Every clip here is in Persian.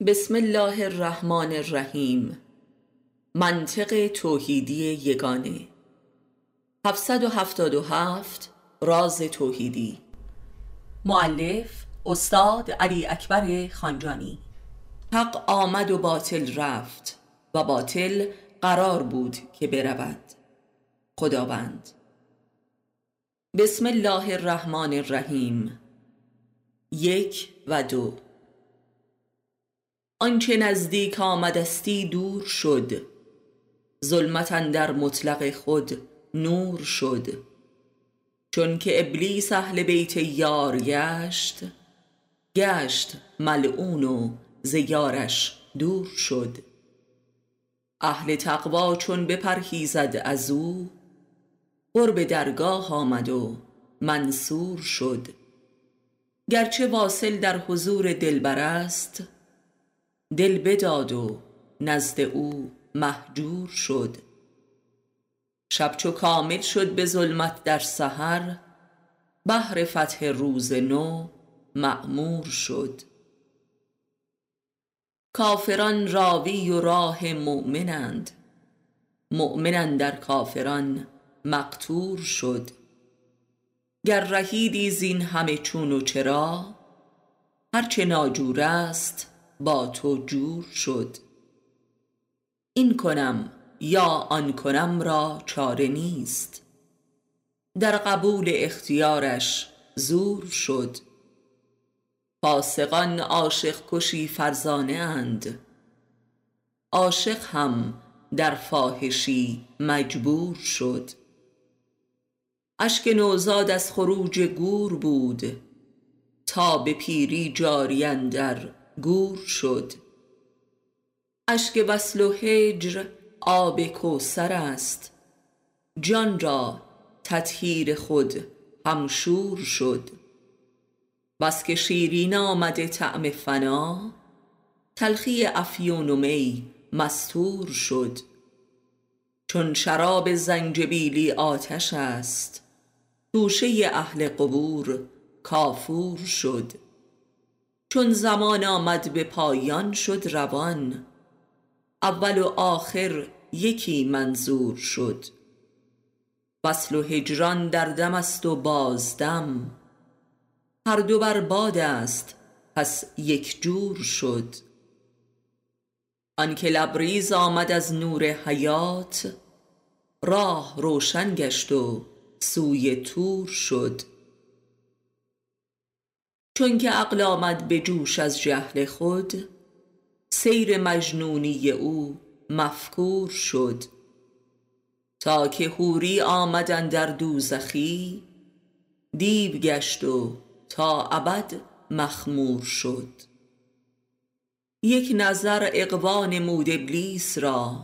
بسم الله الرحمن الرحیم. منطق توحیدی یگانه. 777 راز توحیدی. معلف استاد علی اکبر خانجانی. حق آمد و باطل رفت و باطل قرار بود که برود. خداوند. بسم الله الرحمن الرحیم. یک و دو. آنچه نزدیک آمدستی دور شد. ظلمت در مطلق خود نور شد. چون که ابلیس اهل بیت یار گشت گشت ملعون و زیارش دور شد. اهل تقوا چون بپرهیزد از او قرب درگاه آمد و منصور شد. گرچه واصل در حضور دلبر است دل بداد و نزد او مهجور شد. شب چو کامل شد به ظلمت در سحر بهر فتح روز نو معمور شد. کافران راوی و راه مؤمنند مؤمن اندر کافران مقتور شد. گر رهیدی زین همه چون و چرا هرچه ناجور است با تو جور شد. این کنم یا آن کنم را چاره نیست. در قبول اختیارش زور شد. فاسقان عاشق کشی فرزانه اند. عاشق هم در فاحشی مجبور شد. اشک نوزاد از خروج گور بود. تا به پیری جاری اندر گور شد. اشک وصل و هجر آب کوثر است. جان را تطهیر خود همشور شد. بس که شیرین آمده طعم فنا تلخی افیون و می مستور شد. چون شراب زنجبیلی آتش است توشه اهل قبور کافور شد. چون زمان آمد به پایان شد روان. اول و آخر یکی منظور شد. وصل و هجران در دم است و بازدم هر دو بر باد است پس یک جور شد. آنکه لبریز آمد از نور حیات راه روشن گشت و سوی طور شد. چون که عقل آمد به جوش از جهل خود سیر مجنونی او مفکور شد. تا که حوری آمد اندر دوزخی دیو گشت و تا ابد مخمور شد. یک نظر اغوا نمود ابلیس را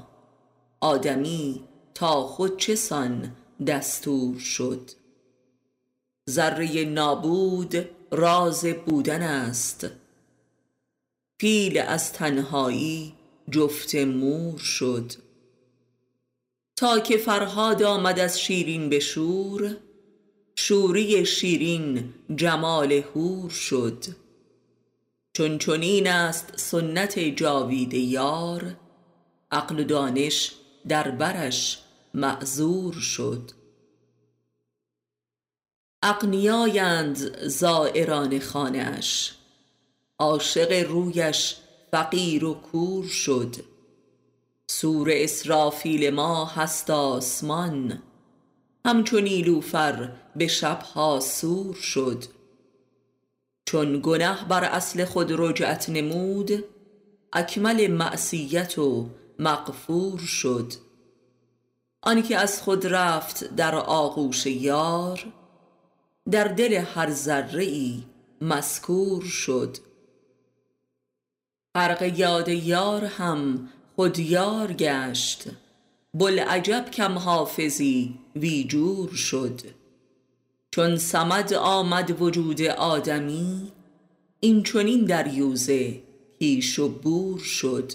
آدمی تا خود چه سان دستور شد؟ ذره نابود راز بودن است. پیل از تنهایی جفت مور شد. تا که فرهاد آمد از شیرین به شور شوری شیرین جمال حور شد. چون چنین است سنت جاوید یار عقل و دانش در برش معذور شد. اغنیایند زایران خانه اش عاشق رویش فقیر و کور شد. صور اسرافیل ما هست آسمان. همچو نیلوفر به شبها صور شد. چون گنه بر اصل خود رجعت نمود اکمل معصیت و مغفور شد. آنکه از خود رفت در آغوش یار در دل هر ذره ای مذکور شد. غرق یاد یار هم خود یار گشت. بوالعجب کم حافظی بی جور شد. چون صمد آمد وجود آدمی این چنین دریوزه کیش و بور شد.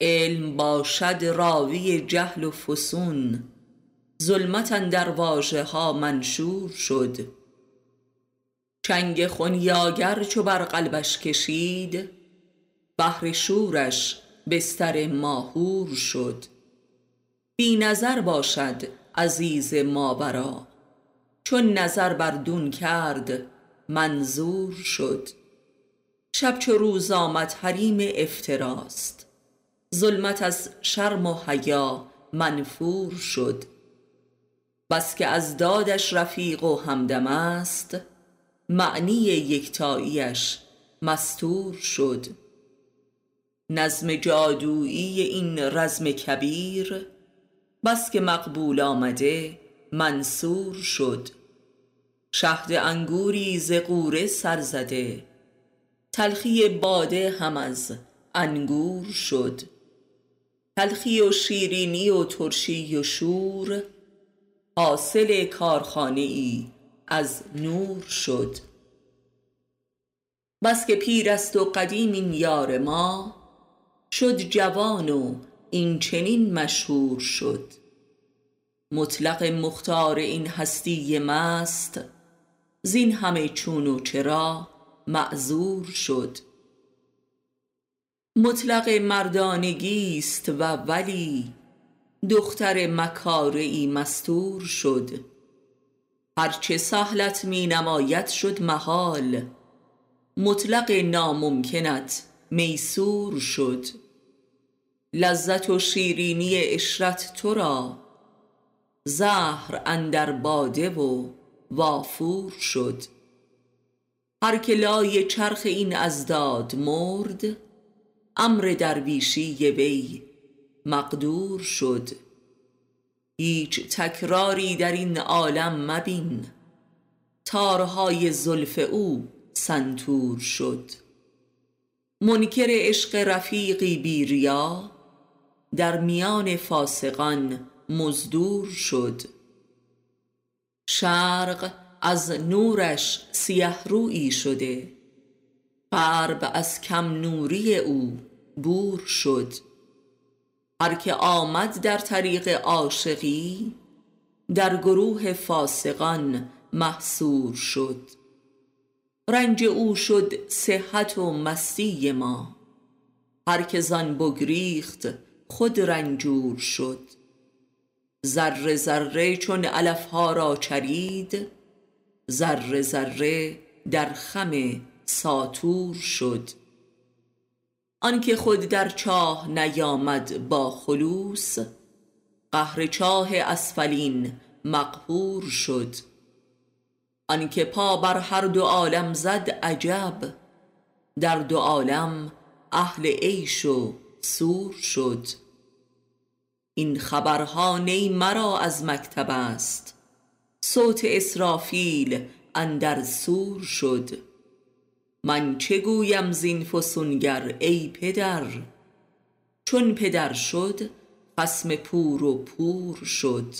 علم باشد راوی جهل و فسون ظلمت اندر واژه ها منشور شد. چنگ خنیاگر چو بر قلبش کشید بهر شورش بستر ماهور شد. بی نظر باشد عزیز ماورا چون نظر بر دون کرد منظور شد. شب چو روز آمد حریم افتراست ظلمت از شرم و حیا منفور شد. بس که از دادش رفیق و همدم است. معنی یکتاییش مستور شد. نظم جادویی این رزم کبیر بس که مقبول آمده منصور شد. شهد انگوری ز غوره سر زده. تلخی باده هم از انگور شد. تلخی و شیرینی و ترشی و شور حاصل کارخانه ای از نور شد. بس که پیر است و قدیم این یار ما شد جوان و این چنین مشهور شد. مطلق مختار این هستی مست زین همه چون و چرا معذور شد. مطلق مردانگی است و ولی دختر مکاره ای مستور شد. هرچه سهلت می نماید شد محال. مطلق ناممکنت میسور شد. لذت و شیرینی عشرت تو را. زهر اندر باده و وافور شد. هر که لای چرخ این ازداد مرد امر درویشی وی مقدور شد. هیچ تکراری در این عالم مبین. تارهای زلف او سنتور شد. منکر عشق رفیقی بیریا در میان فاسقان مزدور شد. شرق از نورش سیه رویی شده. غرب از کم نوری او بور شد. هر که آمد در طریق عاشقی در گروه فاسقان محصور شد. رنج او شد صحت و مستی ما. هر که زان بگریخت خود رنجور شد. ذره ذره چون علفها را چرید ذره ذره در خم ساتور شد. آنکه خود در چاه نیامد با خلوص قهر چاه اسفلین مقهور شد. آنکه پا بر هر دو عالم زد عجب در دو عالم اهل عیش و سور شد. این خبرها نی مرا از مکتب است صوت اسرافیل اندر سور شد. من چه گویم زین فسونگر ای پدر؟ چون پدر شد خسم پور و پور شد.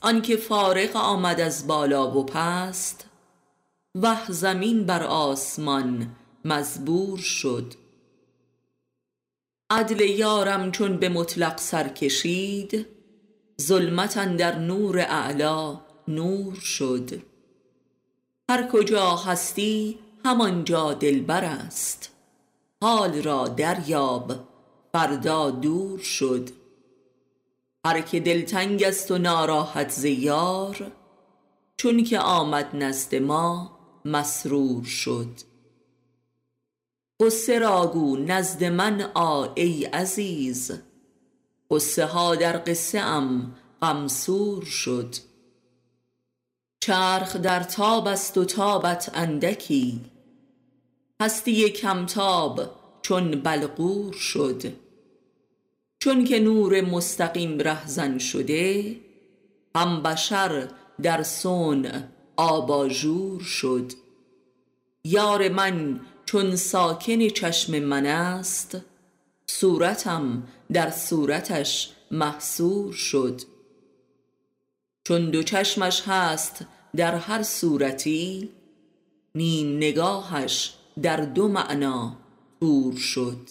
آنکه فارغ آمد از بالا و پست وه زمین بر آسمان مزبور شد. عدل یارم چون به مطلق سر کشید ظلمت اندر نور اعلا نور شد. هر کجا هستی همانجا دلبر است. حال را دریاب فردا دور شد. هر که دلتنگ است و ناراحت زیار چون که آمد نزد ما مسرور شد. قصه را نزد من آ ای عزیز. قصه ها در قصه ام غمسور شد. چرخ در تاب است و تابت اندکی. هستی کمتاب چون بلغور شد. چون که نور مستقیم رهزن شده هم بشر در صنع آباژور شد. یار من چون ساکن چشم من است صورتم در صورتش محصور شد. چون دو چشمش هست در هر صورتی نیم نگاهش در دو معنا پور شد.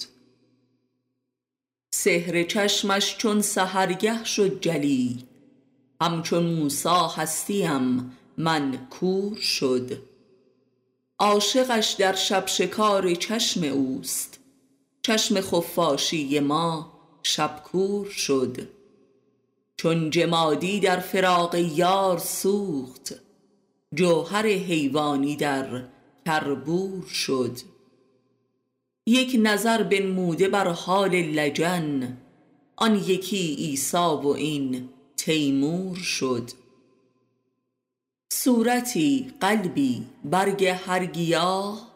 سحر چشمش چون سهرگه شد جلی همچون موسا هستیم من کور شد. عاشقش در شب شکار چشم اوست. چشم خفاشی ما شبکور شد. چون جمادی در فراق یار سوخت. جوهر حیوانی در کربور شد. یک نظر بنموده بر حال لجن. آن یکی عیسی و این تیمور شد. صورتی قلبی برگ هر گیاه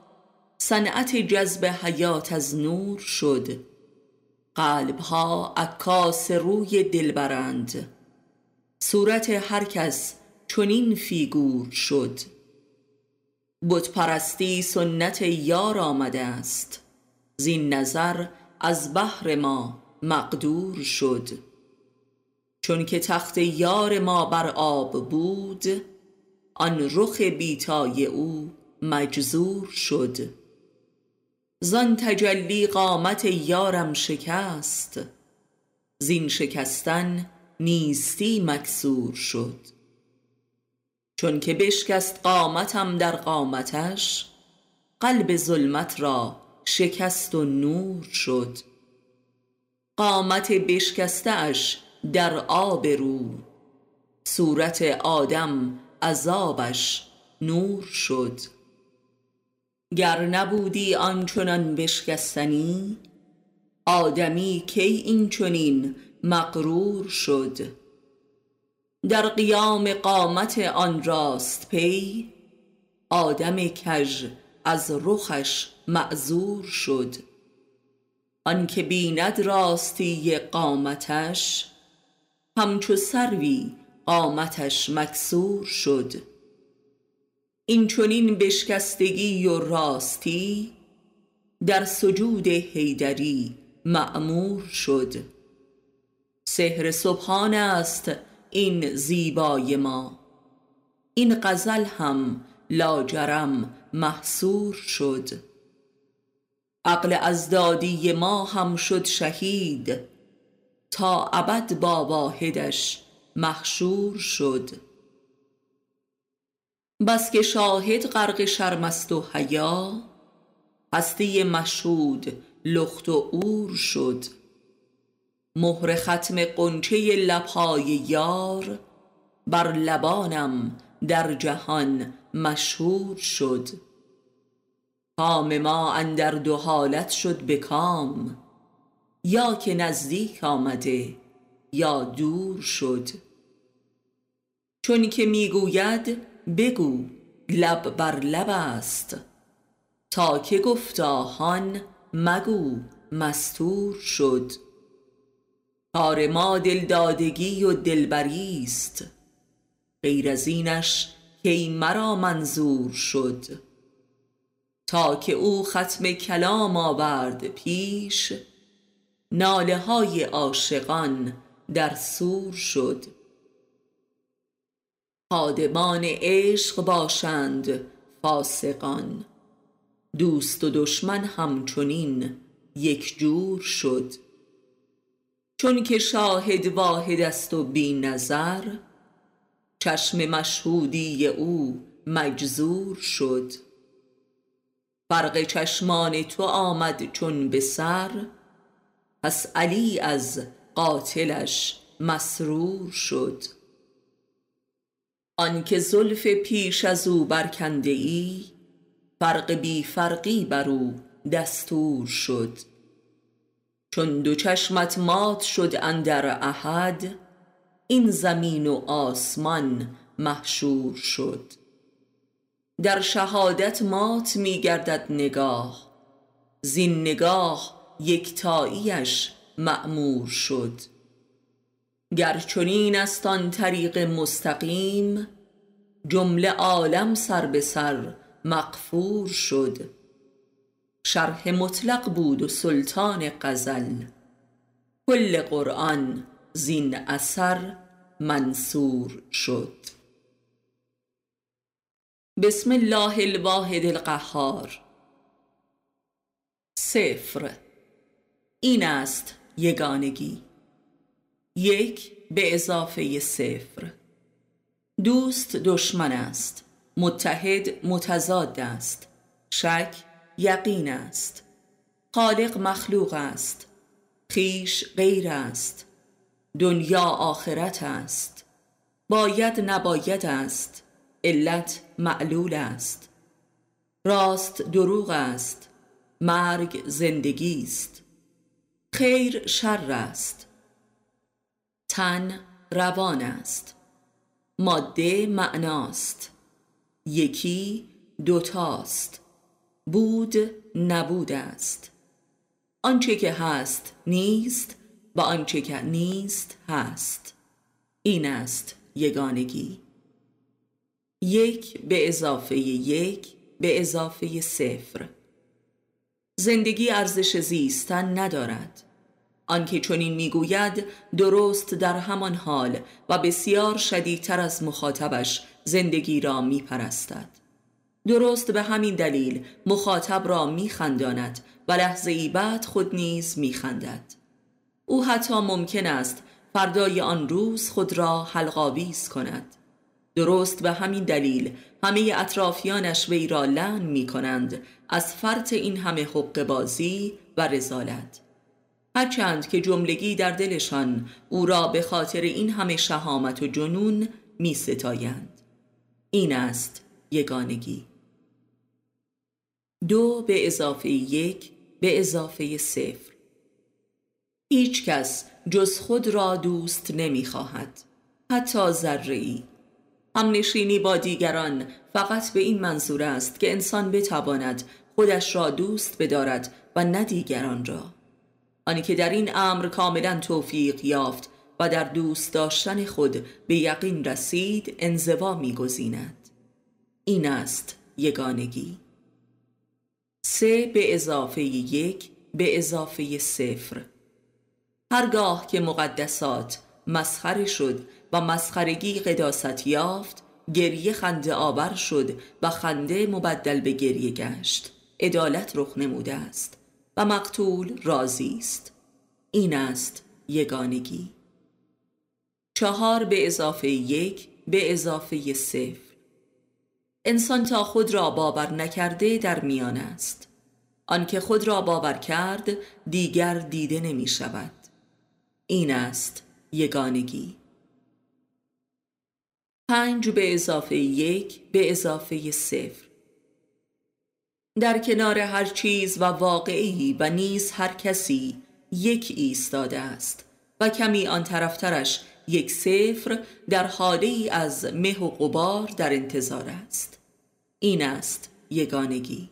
صنعت جذب حیات از نور شد. قلبها عکاس روی دلبرند. صورت هر کس چنین فیگور شد. بت پرستی سنت یار آمده است. زین نظر از بهر ما مقدور شد. چون که تخت یار ما بر آب بود آن رخ بیتای او مجزور شد. زان تجلی قامت یارم شکست زین شکستن نیستی مکسور شد. چون که بشکست قامتم در قامتش قلب ظلمت را شکست و نور شد. قامت بشکسته اش در آب رو صورت آدم عذابش نور شد. گر نبودی آنچنان بشکستنی آدمی کی این چنین مغرور شد؟ در قیام قامت آن راست پی آدم کژ از رخش معذور شد. آنکه بیند راستی قامتش همچو سروی قامتش مکسور شد. این چنین بشکستگی و راستی در سجود حیدری معمور شد. سحر سبحان است این زیبای ما. این غزل هم لاجرم محصور شد. عقل ازدادی ما هم شد شهید تا ابد با واحدش محشور شد. بس که شاهد غرق شرم است و حیا هستی مشهود لخت و عور شد. مهر ختم غنچه لبهای یار بر لبانم در جهان مشهور شد. کام ما اندر دو حالت شد به کام یا که نزدیک آمده یا دور شد. چون که می‌گوید بگو لب بر لب است. تا که گفتا هان مگو مستور شد. کار ما دلدادگی و دلبری است. غیر از اینش کی مرا منظور شد؟ تا که او ختم کلام آورد پیش ناله های عاشقان در سور شد. خادمان عشق باشند فاسقان دوست و دشمن همچنین یک جور شد. چون که شاهد واحد است و بی نظر چشم مشهودی او مجزور شد. فرق چشمان تو آمد چون به سر پس علی از قاتلش مسرور شد. آنکه زلف پیش از او برکنده ای فرق بی فرقی بر او دستور شد. چون دو چشمت مات شد اندر احد این زمین و آسمان محشور شد. در شهادت مات می گردد نگاه زین نگاه یکتاییش معمور شد. گر چنین است آن طریق مستقیم جمله عالم سر به سر مغفور شد. شرح مطلق بود و سلطان غزل. کل قرآن زین اثر منصور شد. بسم الله الواحد القهار. صفر. این است یگانگی. یک به اضافه صفر. دوست دشمن است. متحد متضاد است. شک یقین است. خالق مخلوق است. خیش غیر است. دنیا آخرت است. باید نباید است. علت معلول است. راست دروغ است. مرگ زندگی است. خیر شر است. تن روان است. ماده معناست یکی دوتاست بود نبود است. آنچه که هست نیست و آنچه که نیست هست. این است یگانگی. یک به اضافه یک به اضافه صفر. زندگی ارزش زیستن ندارد. آنکه چنین می‌گوید درست در همان حال و بسیار شدیدتر از مخاطبش زندگی را میپرستد. درست به همین دلیل مخاطب را میخنداند و لحظه ای بعد خود نیز میخندد. او حتی ممکن است فردای آن روز خود را حلقاویز کند. درست به همین دلیل همه اطرافیانش وی را لعن می کنند از فرط این همه حق بازی و رزالت. هرچند که جملگی در دلشان او را به خاطر این همه شهامت و جنون می ستایند. این است یگانگی. دو به اضافه یک به اضافه صفر. هیچ کس جز خود را دوست نمی خواهد. حتی ذره ای هم نشینی با دیگران فقط به این منظور است که انسان بتواند خودش را دوست بدارد و نه دیگران را. آنی که در این امر کاملا توفیق یافت و در دوست داشتن خود به یقین رسید انزوا میگزیند. این است یگانگی. سه به اضافه یک به اضافه صفر. هرگاه که مقدسات مسخره شد و مسخرگی قداست یافت گریه خنده آور شد و خنده مبدل به گریه گشت. عدالت رخ نموده است و مقتول راضی است. این است یگانگی. چهار به اضافه یک به اضافه صفر. انسان تا خود را باور نکرده در میان است. آنکه خود را باور کرد دیگر دیده نمی شود این است یگانگی. پنج به اضافه یک به اضافه صفر. در کنار هر چیز و واقعی و نیز هر کسی یک ایستاده است و کمی آن طرفترش یک صفر در حاله ای از مه و قبار در انتظار است. این است یگانگی.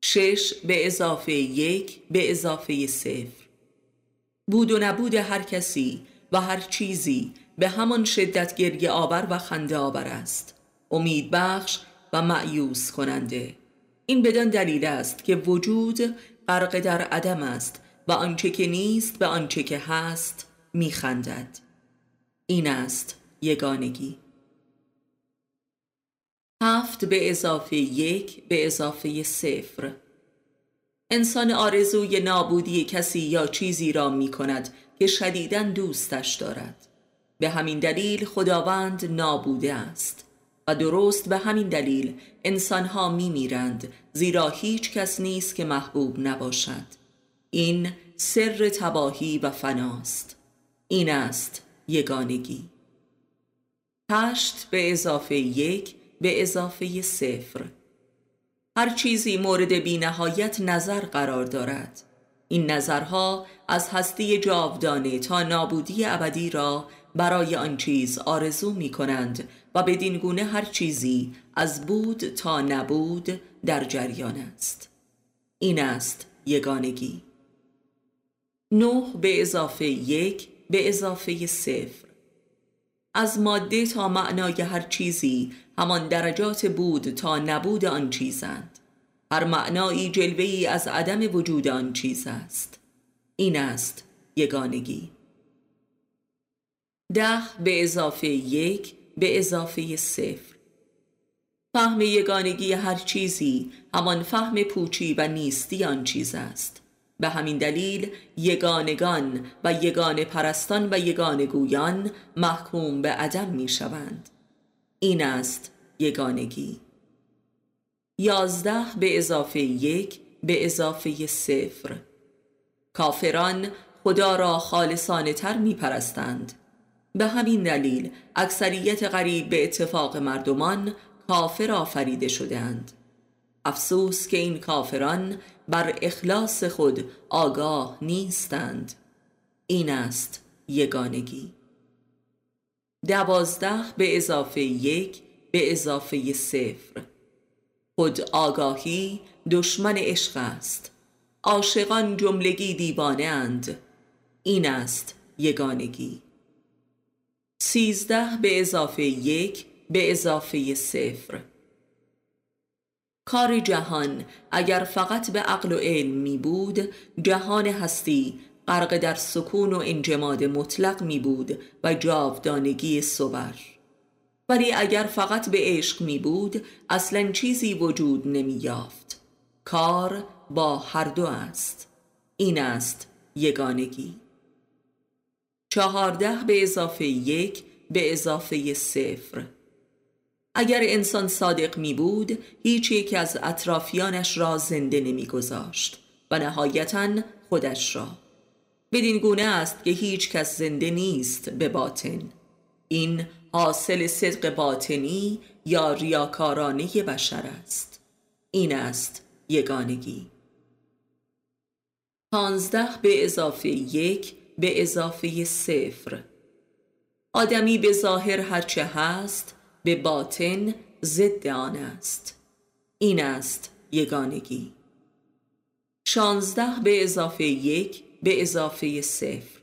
شش به اضافه یک به اضافه صفر. بود و نبود هر کسی و هر چیزی به همان شدت گریه آور و خنده آور است. امید بخش و معیوس کننده. این بدان دلیل است که وجود غرق در عدم است و آنچه که نیست به آنچه که هست میخندد. این است یگانگی. هفت به اضافه یک به اضافه صفر. انسان آرزوی نابودی کسی یا چیزی را می کند که شدیداً دوستش دارد. به همین دلیل خداوند نابوده است و درست به همین دلیل انسانها می میرند زیرا هیچ کس نیست که محبوب نباشد. این سر تباهی و فناست این است یگانگی. هشت به اضافه یک به اضافه صفر. هر چیزی مورد بینهایت نظر قرار دارد. این نظرها از هستی جاودانه تا نابودی ابدی را برای آن چیز آرزو می کنند و بدین گونه هر چیزی از بود تا نبود در جریان است. این است یگانگی. نه به اضافه یک به اضافه صفر. از ماده تا معنای هر چیزی همان درجات بود تا نبود آن چیزند. هر معنایی جلوه از عدم وجود آن چیز است. این است یگانگی. ده به اضافه یک به اضافه صفر. فهم یگانگی هر چیزی همان فهم پوچی و نیستی آن چیز است. به همین دلیل یگانگان و یگان پرستان و یگانگویان محکوم به عدم می شوند. این است یگانگی. یازده به اضافه یک به اضافه صفر. کافران خدا را خالصانه تر می پرستند. به همین دلیل اکثریت غریب به اتفاق مردمان کافر آفریده شدهاند. افسوس که این کافران بر اخلاص خود آگاه نیستند. این است یگانگی. دوازده به اضافه یک به اضافه صفر. خود آگاهی دشمن عشق است. عاشقان جملگی دیوانه اند. این است یگانگی. سیزده به اضافه یک به اضافه صفر. کار جهان اگر فقط به عقل و علم می بود جهان هستی غرق در سکون و انجماد مطلق می بود و جاودانگی صور. ولی اگر فقط به عشق می بود اصلا چیزی وجود نمی یافت کار با هر دو است. این است یگانگی. چهارده به اضافه یک به اضافه صفر. اگر انسان صادق می بود هیچ یک از اطرافیانش را زنده نمی گذاشت و نهایتا خودش را. بدین گونه است که هیچ کس زنده نیست به باطن. این حاصل صدق باطنی یا ریاکارانه بشر است. این است یگانگی. پانزده به اضافه یک به اضافه صفر. آدمی به ظاهر هرچه هست به باطن ضد آن است. این است یگانگی. شانزده به اضافه یک به اضافه صفر.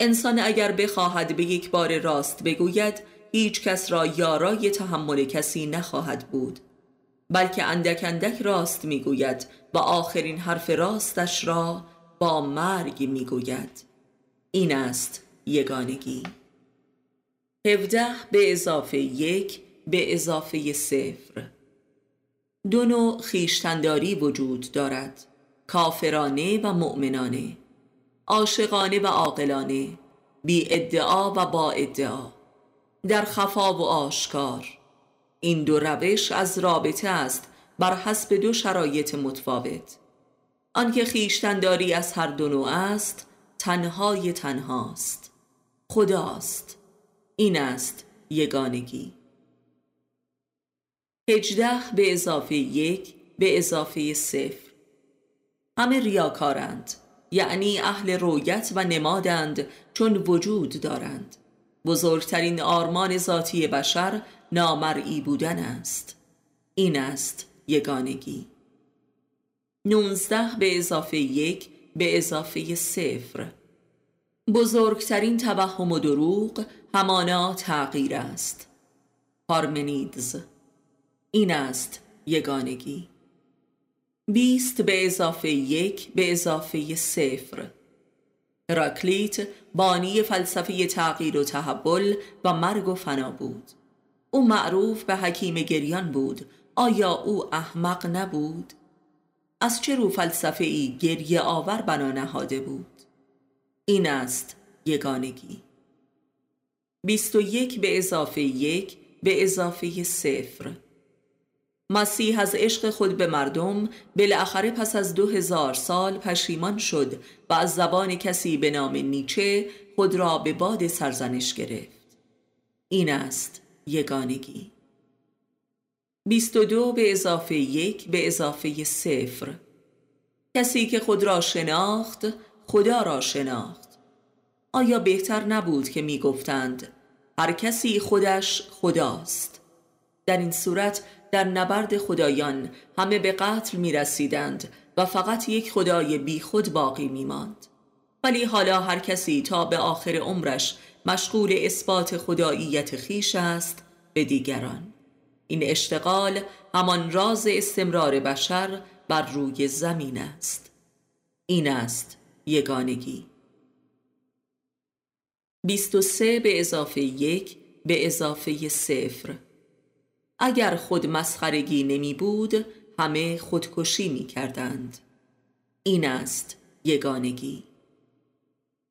انسان اگر بخواهد به یک بار راست بگوید هیچ کس را یارای تحمل کسی نخواهد بود. بلکه اندک اندک راست می‌گوید و آخرین حرف راستش را با مرگ می‌گوید. این است یگانگی. هفده به اضافه یک به اضافه صفر. دو نوع خیشتنداری وجود دارد. کافرانه و مؤمنانه. عاشقانه و عاقلانه. بی ادعا و با ادعا. در خفا و آشکار. این دو روش از رابطه است بر حسب دو شرایط متفاوت. آنکه خیشتنداری از هر دو نوع است تنهای تنهاست. خداست. این است یگانگی. هجده به اضافه یک به اضافه صفر. همه ریاکارند یعنی اهل رویت و نمادند چون وجود دارند. بزرگترین آرمان ذاتی بشر نامرئی بودن است. این است یگانگی. نونزده به اضافه یک به اضافه صفر. بزرگترین توهم و دروغ همانا تغییر است. پارمنیدز این است یگانگی. بیست به اضافه یک به اضافه صفر. هراکلیت بانی فلسفه تغییر و تحول و مرگ و فنا بود. او معروف به حکیم گریان بود. آیا او احمق نبود؟ از چه رو فلسفه ای گریه آور بنا نهاده بود؟ این است یگانگی. بیست و یک به اضافه یک به اضافه صفر. مسیح از عشق خود به مردم بالاخره پس از دو هزار سال پشیمان شد و از زبان کسی به نام نیچه خود را به باد سرزنش گرفت. این است یگانگی. بیست و دو به اضافه یک به اضافه صفر. کسی که خود را شناخت خدا را شناخت. آیا بهتر نبود که می گفتند هر کسی خودش خداست؟ در این صورت در نبرد خدایان همه به قتل می رسیدند و فقط یک خدای بی خود باقی می ماند. ولی حالا هر کسی تا به آخر عمرش مشغول اثبات خداییت خیش است به دیگران. این اشتغال همان راز استمرار بشر بر روی زمین است. این است یگانگی. 23 به اضافه یک به اضافه صفر. اگر خود مسخرگی نمی بود همه خودکشی می کردند. این است یگانگی.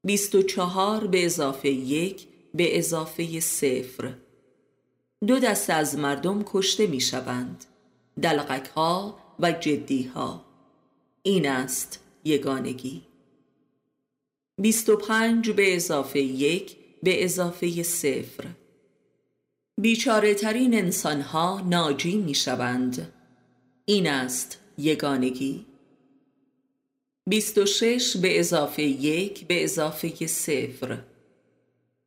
24 به اضافه یک به اضافه صفر. دو دست از مردم کشته می شوند. دلقک ها و جدی ها این است یگانگی. 25 به اضافه یک به اضافه صفر. بیچاره ترین انسان ها ناجی می شوند این است یگانگی. 26 به اضافه یک به اضافه صفر.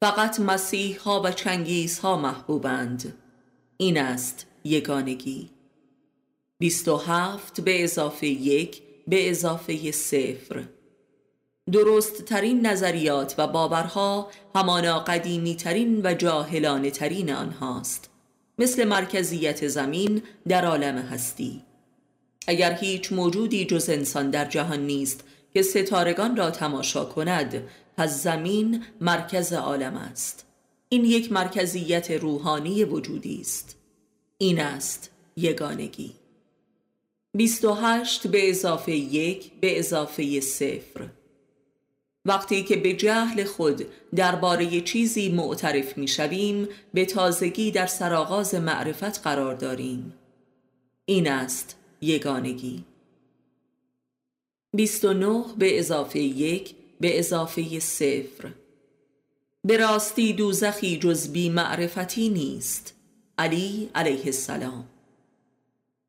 فقط مسیح ها و چنگیز ها محبوبند. این است یگانگی. 27 به اضافه یک به اضافه صفر. درست ترین نظریات و باورها همانا قدیمی ترین و جاهلانه ترین آنهاست. مثل مرکزیت زمین در عالم هستی. اگر هیچ موجودی جز انسان در جهان نیست که ستارگان را تماشا کند پس زمین مرکز عالم است. این یک مرکزیت روحانی وجودی است. این است یگانگی. 28 به اضافه یک به اضافه صفر. وقتی که به جهل خود درباره چیزی معترف می شویم به تازگی در سرآغاز معرفت قرار داریم. این است یگانگی. 29 به اضافه یک به اضافه صفر. به راستی دوزخی جز بی معرفتی نیست. علی علیه السلام.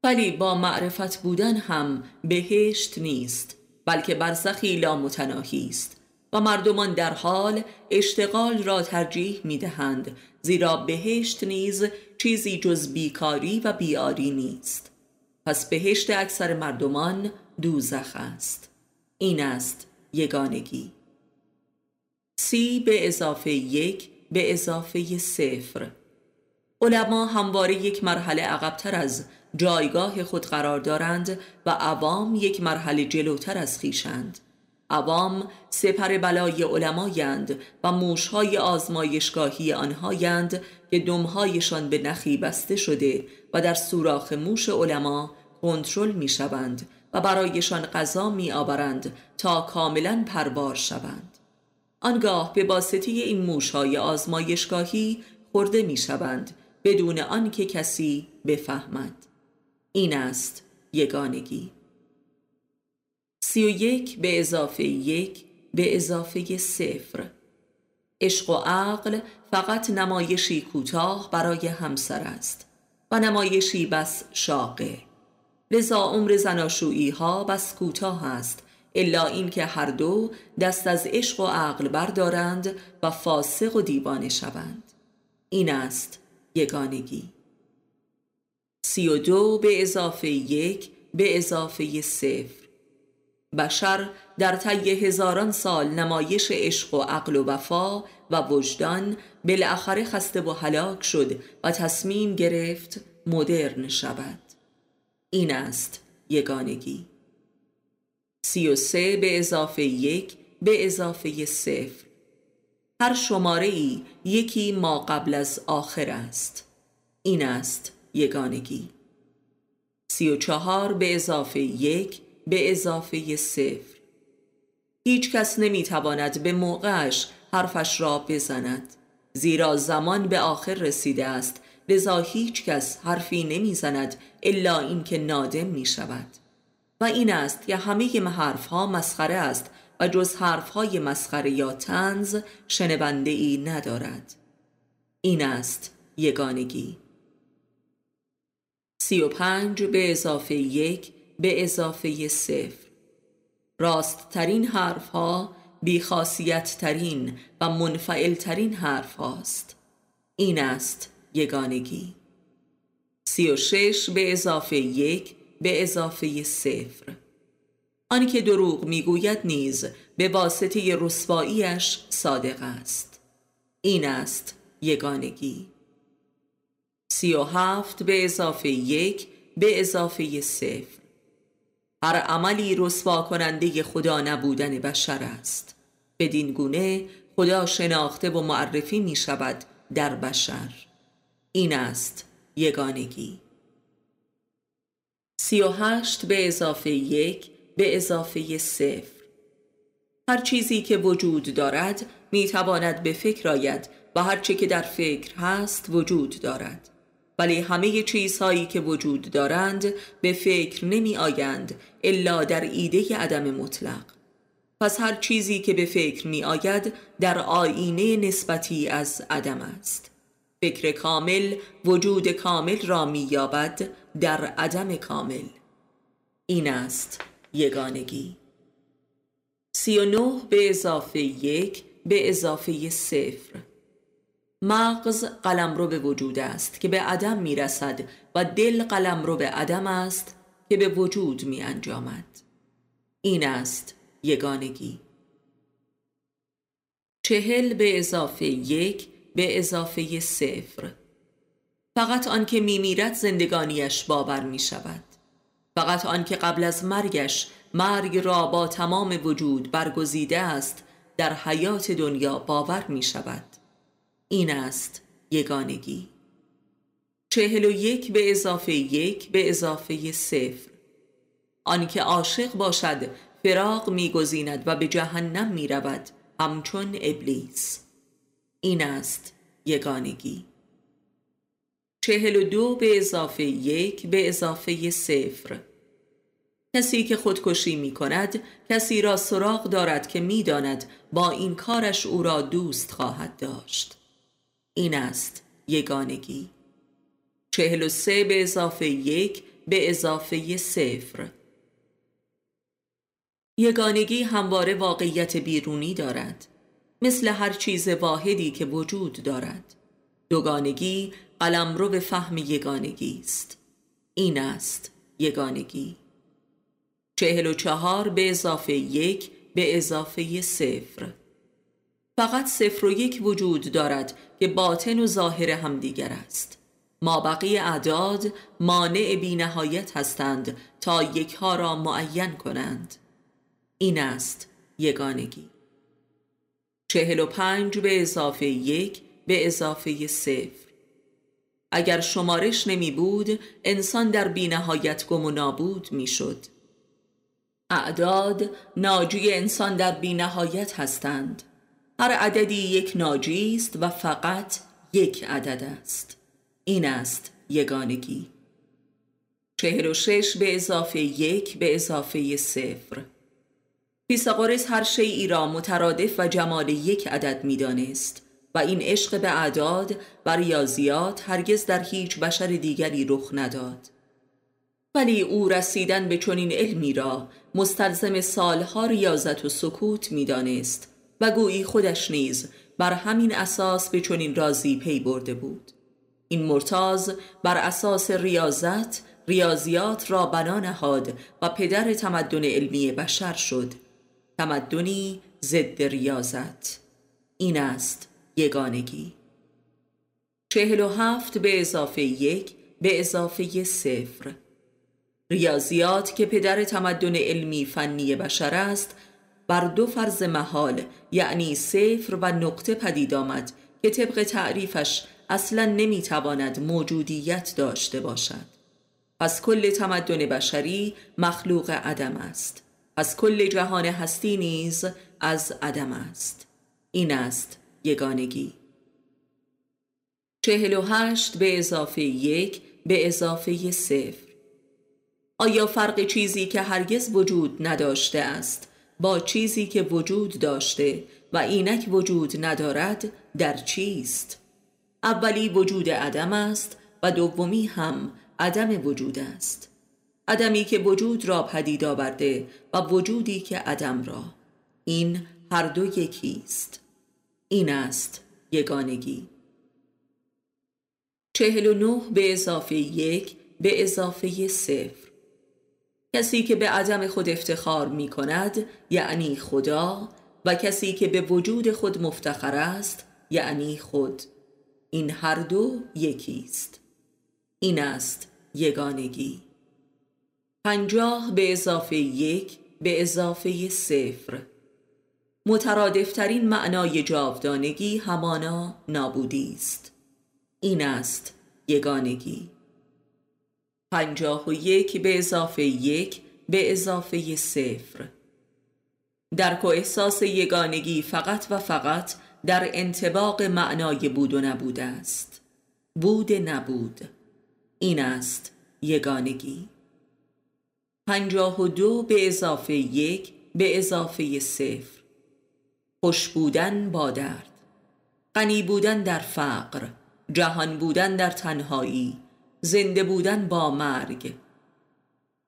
ولی با معرفت بودن هم بهشت نیست بلکه برزخی لا متناهی است. و مردمان در حال اشتغال را ترجیح می دهند زیرا بهشت نیز چیزی جز بیکاری و بیاری نیست. پس بهشت اکثر مردمان دوزخ است. این است یگانگی. سی به اضافه یک به اضافه صفر. علما همواره یک مرحله عقبتر از جایگاه خود قرار دارند و عوام یک مرحله جلوتر از خیشند عوام سپر بلای علمایند و موشهای آزمایشگاهی آنهایند که دمهایشان به نخی بسته شده و در سوراخ موش علما کنترل می شوند و برایشان غذا می آورند تا کاملا پربار شوند. آنگاه به واسطه این موشهای آزمایشگاهی خورده می شوند بدون آنکه کسی بفهمد. این است یگانگی. سی و یک به اضافه یک به اضافه صفر. عشق و عقل فقط نمایشی کوتاه برای همسر است و نمایشی بس شاقه. لذا عمر زناشویی ها بس کوتاه است الا اینکه هر دو دست از عشق و عقل بردارند و فاسق و دیوانه شوند. این است یگانگی. سی و دو به اضافه یک به اضافه صفر. بشر در طی هزاران سال نمایش عشق و عقل و وفا و وجدان بالاخره خسته و هلاک شد و تصمیم گرفت مدرن شود. این است یگانگی. سی و سه به اضافه یک به اضافه صفر. هر شماره ای یکی ما قبل از آخر است. این است یگانگی. سی و چهار به اضافه یک به اضافه صفر. هیچ کس نمی‌تواند به موقعش حرفش را بزند. زیرا زمان به آخر رسیده است. لذا هیچ کس حرفی نمی‌زند الا اینکه نادم می شود و این است که همه حرف ها مسخره است و جز حرف های مسخره یا تنز شنونده ای ندارد. این است یگانگی. سی و پنج به اضافه یک به اضافه صفر. راست ترین حرف ها بیخاصیت ترین و منفعل ترین حرف هاست این است یگانگی. سی و شش به اضافه یک به اضافه صفر. آنی که دروغ می‌گوید نیز به واسطه رسواییش صادق است. این است یگانگی. سی و هفت به اضافه یک به اضافه صفر. هر عملی رسوا کننده خدا نبودن بشر است. بدین گونه خدا شناخته و معرفی می شود در بشر. این است یگانگی. سی و هشت به اضافه یک به اضافه صفر. هر چیزی که وجود دارد می تواند به فکر آید و هر چی که در فکر هست وجود دارد. ولی همه چیزهایی که وجود دارند به فکر نمی آیند الا در ایده عدم مطلق. پس هر چیزی که به فکر می آید در آینه نسبتی از عدم است. فکر کامل وجود کامل را می یابد در عدم کامل. این است یگانگی. سی و نه به اضافه یک به اضافه صفر. مغز قلم رو به وجود است که به عدم می رسد و دل قلم رو به عدم است که به وجود می انجامد این است یگانگی. چهل به اضافه یک به اضافه صفر. فقط آنکه میمیرد زندگانیش باور می شود فقط آنکه قبل از مرگش مرگ را با تمام وجود برگزیده است در حیات دنیا باور می شود این است یگانگی. چهل و یک به اضافه یک به اضافه صفر. آنکه عاشق باشد فراق میگزیند و به جهنم می رود همچون ابلیس. این است یگانگی. چهل و دو به اضافه یک به اضافه صفر. کسی که خودکشی می کند کسی را سراغ دارد که می داند با این کارش او را دوست خواهد داشت. این است یگانگی. چهل و سه به اضافه یک به اضافه صفر. یگانگی همواره واقعیت بیرونی دارد مثل هر چیز واحدی که وجود دارد. دوگانگی قلمرو فهم یگانگی است. این است یگانگی. چهل و چهار به اضافه یک به اضافه صفر. فقط صفر و یک وجود دارد که باطن و ظاهر همدیگر است. ما بقیه اعداد مانع بی نهایت هستند تا یکها را معین کنند. این است یگانگی. چهل و پنج به اضافه یک به اضافه صفر. اگر شمارش نمی بود انسان در بینهایت گم و نابود می شد. اعداد ناجی انسان در بینهایت هستند. هر عددی یک ناجی است و فقط یک عدد است. این است یگانگی. چهل و شش به اضافه یک به اضافه صفر. فیساغورس هر شیعی را مترادف و جمال یک عدد می‌دانست و این عشق به اعداد و ریاضیات هرگز در هیچ بشر دیگری رخ نداد. ولی او رسیدن به چنین علمی را مستلزم سالها ریاضت و سکوت می‌دانست و گویی خودش نیز بر همین اساس به چنین رازی پی برده بود. این مرتاز بر اساس ریاضت ریاضیات را بنا نهاد و پدر تمدن علمی بشر شد. تمدنی ضد ریاضت. این است یگانگی. چهل و هفت به اضافه یک به اضافه صفر. ریاضیات که پدر تمدن علمی فنی بشر است بر دو فرض محال یعنی صفر و نقطه پدید آمد که طبق تعریفش اصلا نمی‌تواند موجودیت داشته باشد. پس کل تمدن بشری مخلوق عدم است. از کل جهان هستی نیز از عدم است. این است یگانگی. چهل و هشت به اضافه یک به اضافه صفر. آیا فرق چیزی که هرگز وجود نداشته است با چیزی که وجود داشته و اینک وجود ندارد در چیست؟ اولی وجود عدم است و دومی هم عدم وجود است. عدمی که وجود را پدید آورده و وجودی که عدم را. این هر دو یکی است این است یگانگی. چهل و نه به اضافه یک به اضافه صفر. کسی که به عدم خود افتخار می کند یعنی خدا و کسی که به وجود خود مفتخر است یعنی خود. این هر دو یکی است این است یگانگی. پنجاه به اضافه یک به اضافه صفر. مترادفترین معنای جاودانگی همانا نابودی است. این است یگانگی. پنجاه و یک به اضافه یک به اضافه صفر. درک و احساس یگانگی فقط و فقط در انتباق معنای بود و نبود است. بود نبود. این است یگانگی. پنجاه و دو به اضافه یک به اضافه صفر. خوش بودن با درد. غنی بودن در فقر. جهان بودن در تنهایی. زنده بودن با مرگ.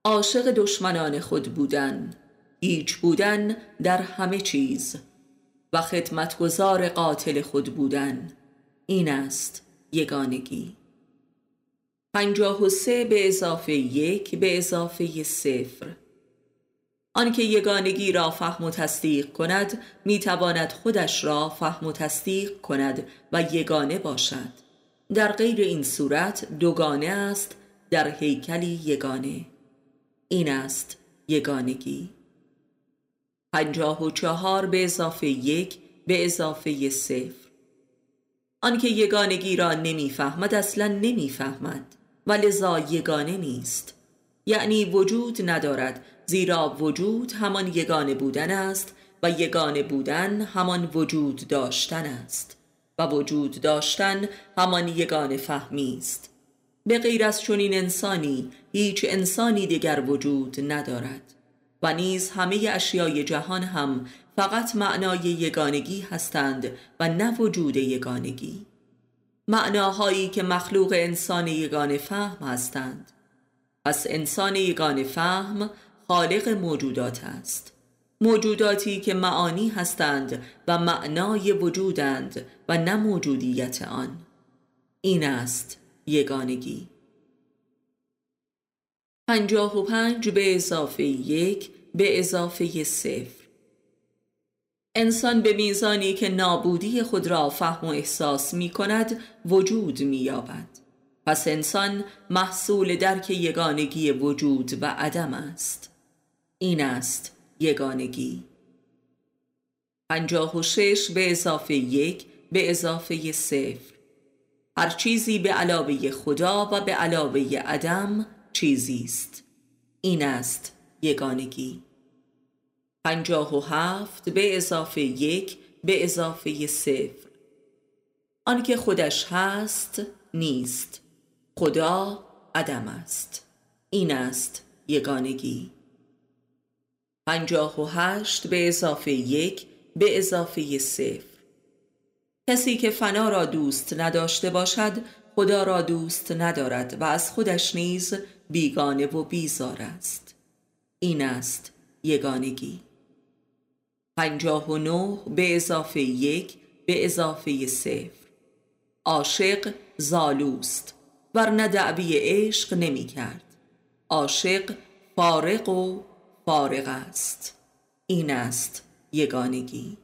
عاشق دشمنان خود بودن هیچ بودن در همه چیز و خدمتگزار قاتل خود بودن. این است یگانگی. پنجاه و سه به اضافه یک به اضافه صفر. آنکه یگانگی را فهم و تصدیق کند می‌تواند خودش را فهم و تصدیق کند و یگانه باشد. در غیر این صورت دوگانه است در هیکلی یگانه. این است یگانگی. پنجاه و چهار به اضافه یک به اضافه صفر. آنکه یگانگی را نمی‌فهمد اصلا نمی‌فهمد. و لذا یگانه نیست. یعنی وجود ندارد زیرا وجود همان یگانه بودن است و یگانه بودن همان وجود داشتن است. و وجود داشتن همان یگانه فهمی است. به غیر از چنین انسانی هیچ انسانی دیگر وجود ندارد. و نیز همه اشیای جهان هم فقط معنای یگانگی هستند و نه وجود یگانگی. معناهایی که مخلوق انسان یگانه فهم هستند. پس انسان یگانه فهم خالق موجودات است. موجوداتی که معانی هستند و معنای وجودند و نه موجودیت آن. این است یگانگی. پنجاه و پنج به اضافه یک به اضافه صفر. انسان به میزانی که نابودی خود را فهم و احساس می کند وجود می یابد. پس انسان محصول درک یگانگی وجود و عدم است. این است یگانگی. پنجاه و شش به اضافه یک به اضافه صفر. هر چیزی به علاوه خدا و به علاوه عدم چیزی است. این است یگانگی. پنجاه و هفت به اضافه یک به اضافه صفر. آنکه خودش هست نیست. خدا عدم است. این است یگانگی. پنجاه و هشت به اضافه یک به اضافه صفر. کسی که فنا را دوست نداشته باشد خدا را دوست ندارد و از خودش نیز بیگانه و بیزار است. این است یگانگی. پنجاه و نه به اضافه یک به اضافه صفر. عاشق زالوست ورنه دعوی عشق نمی کرد عاشق فارق و فارغ است. این است یگانگی.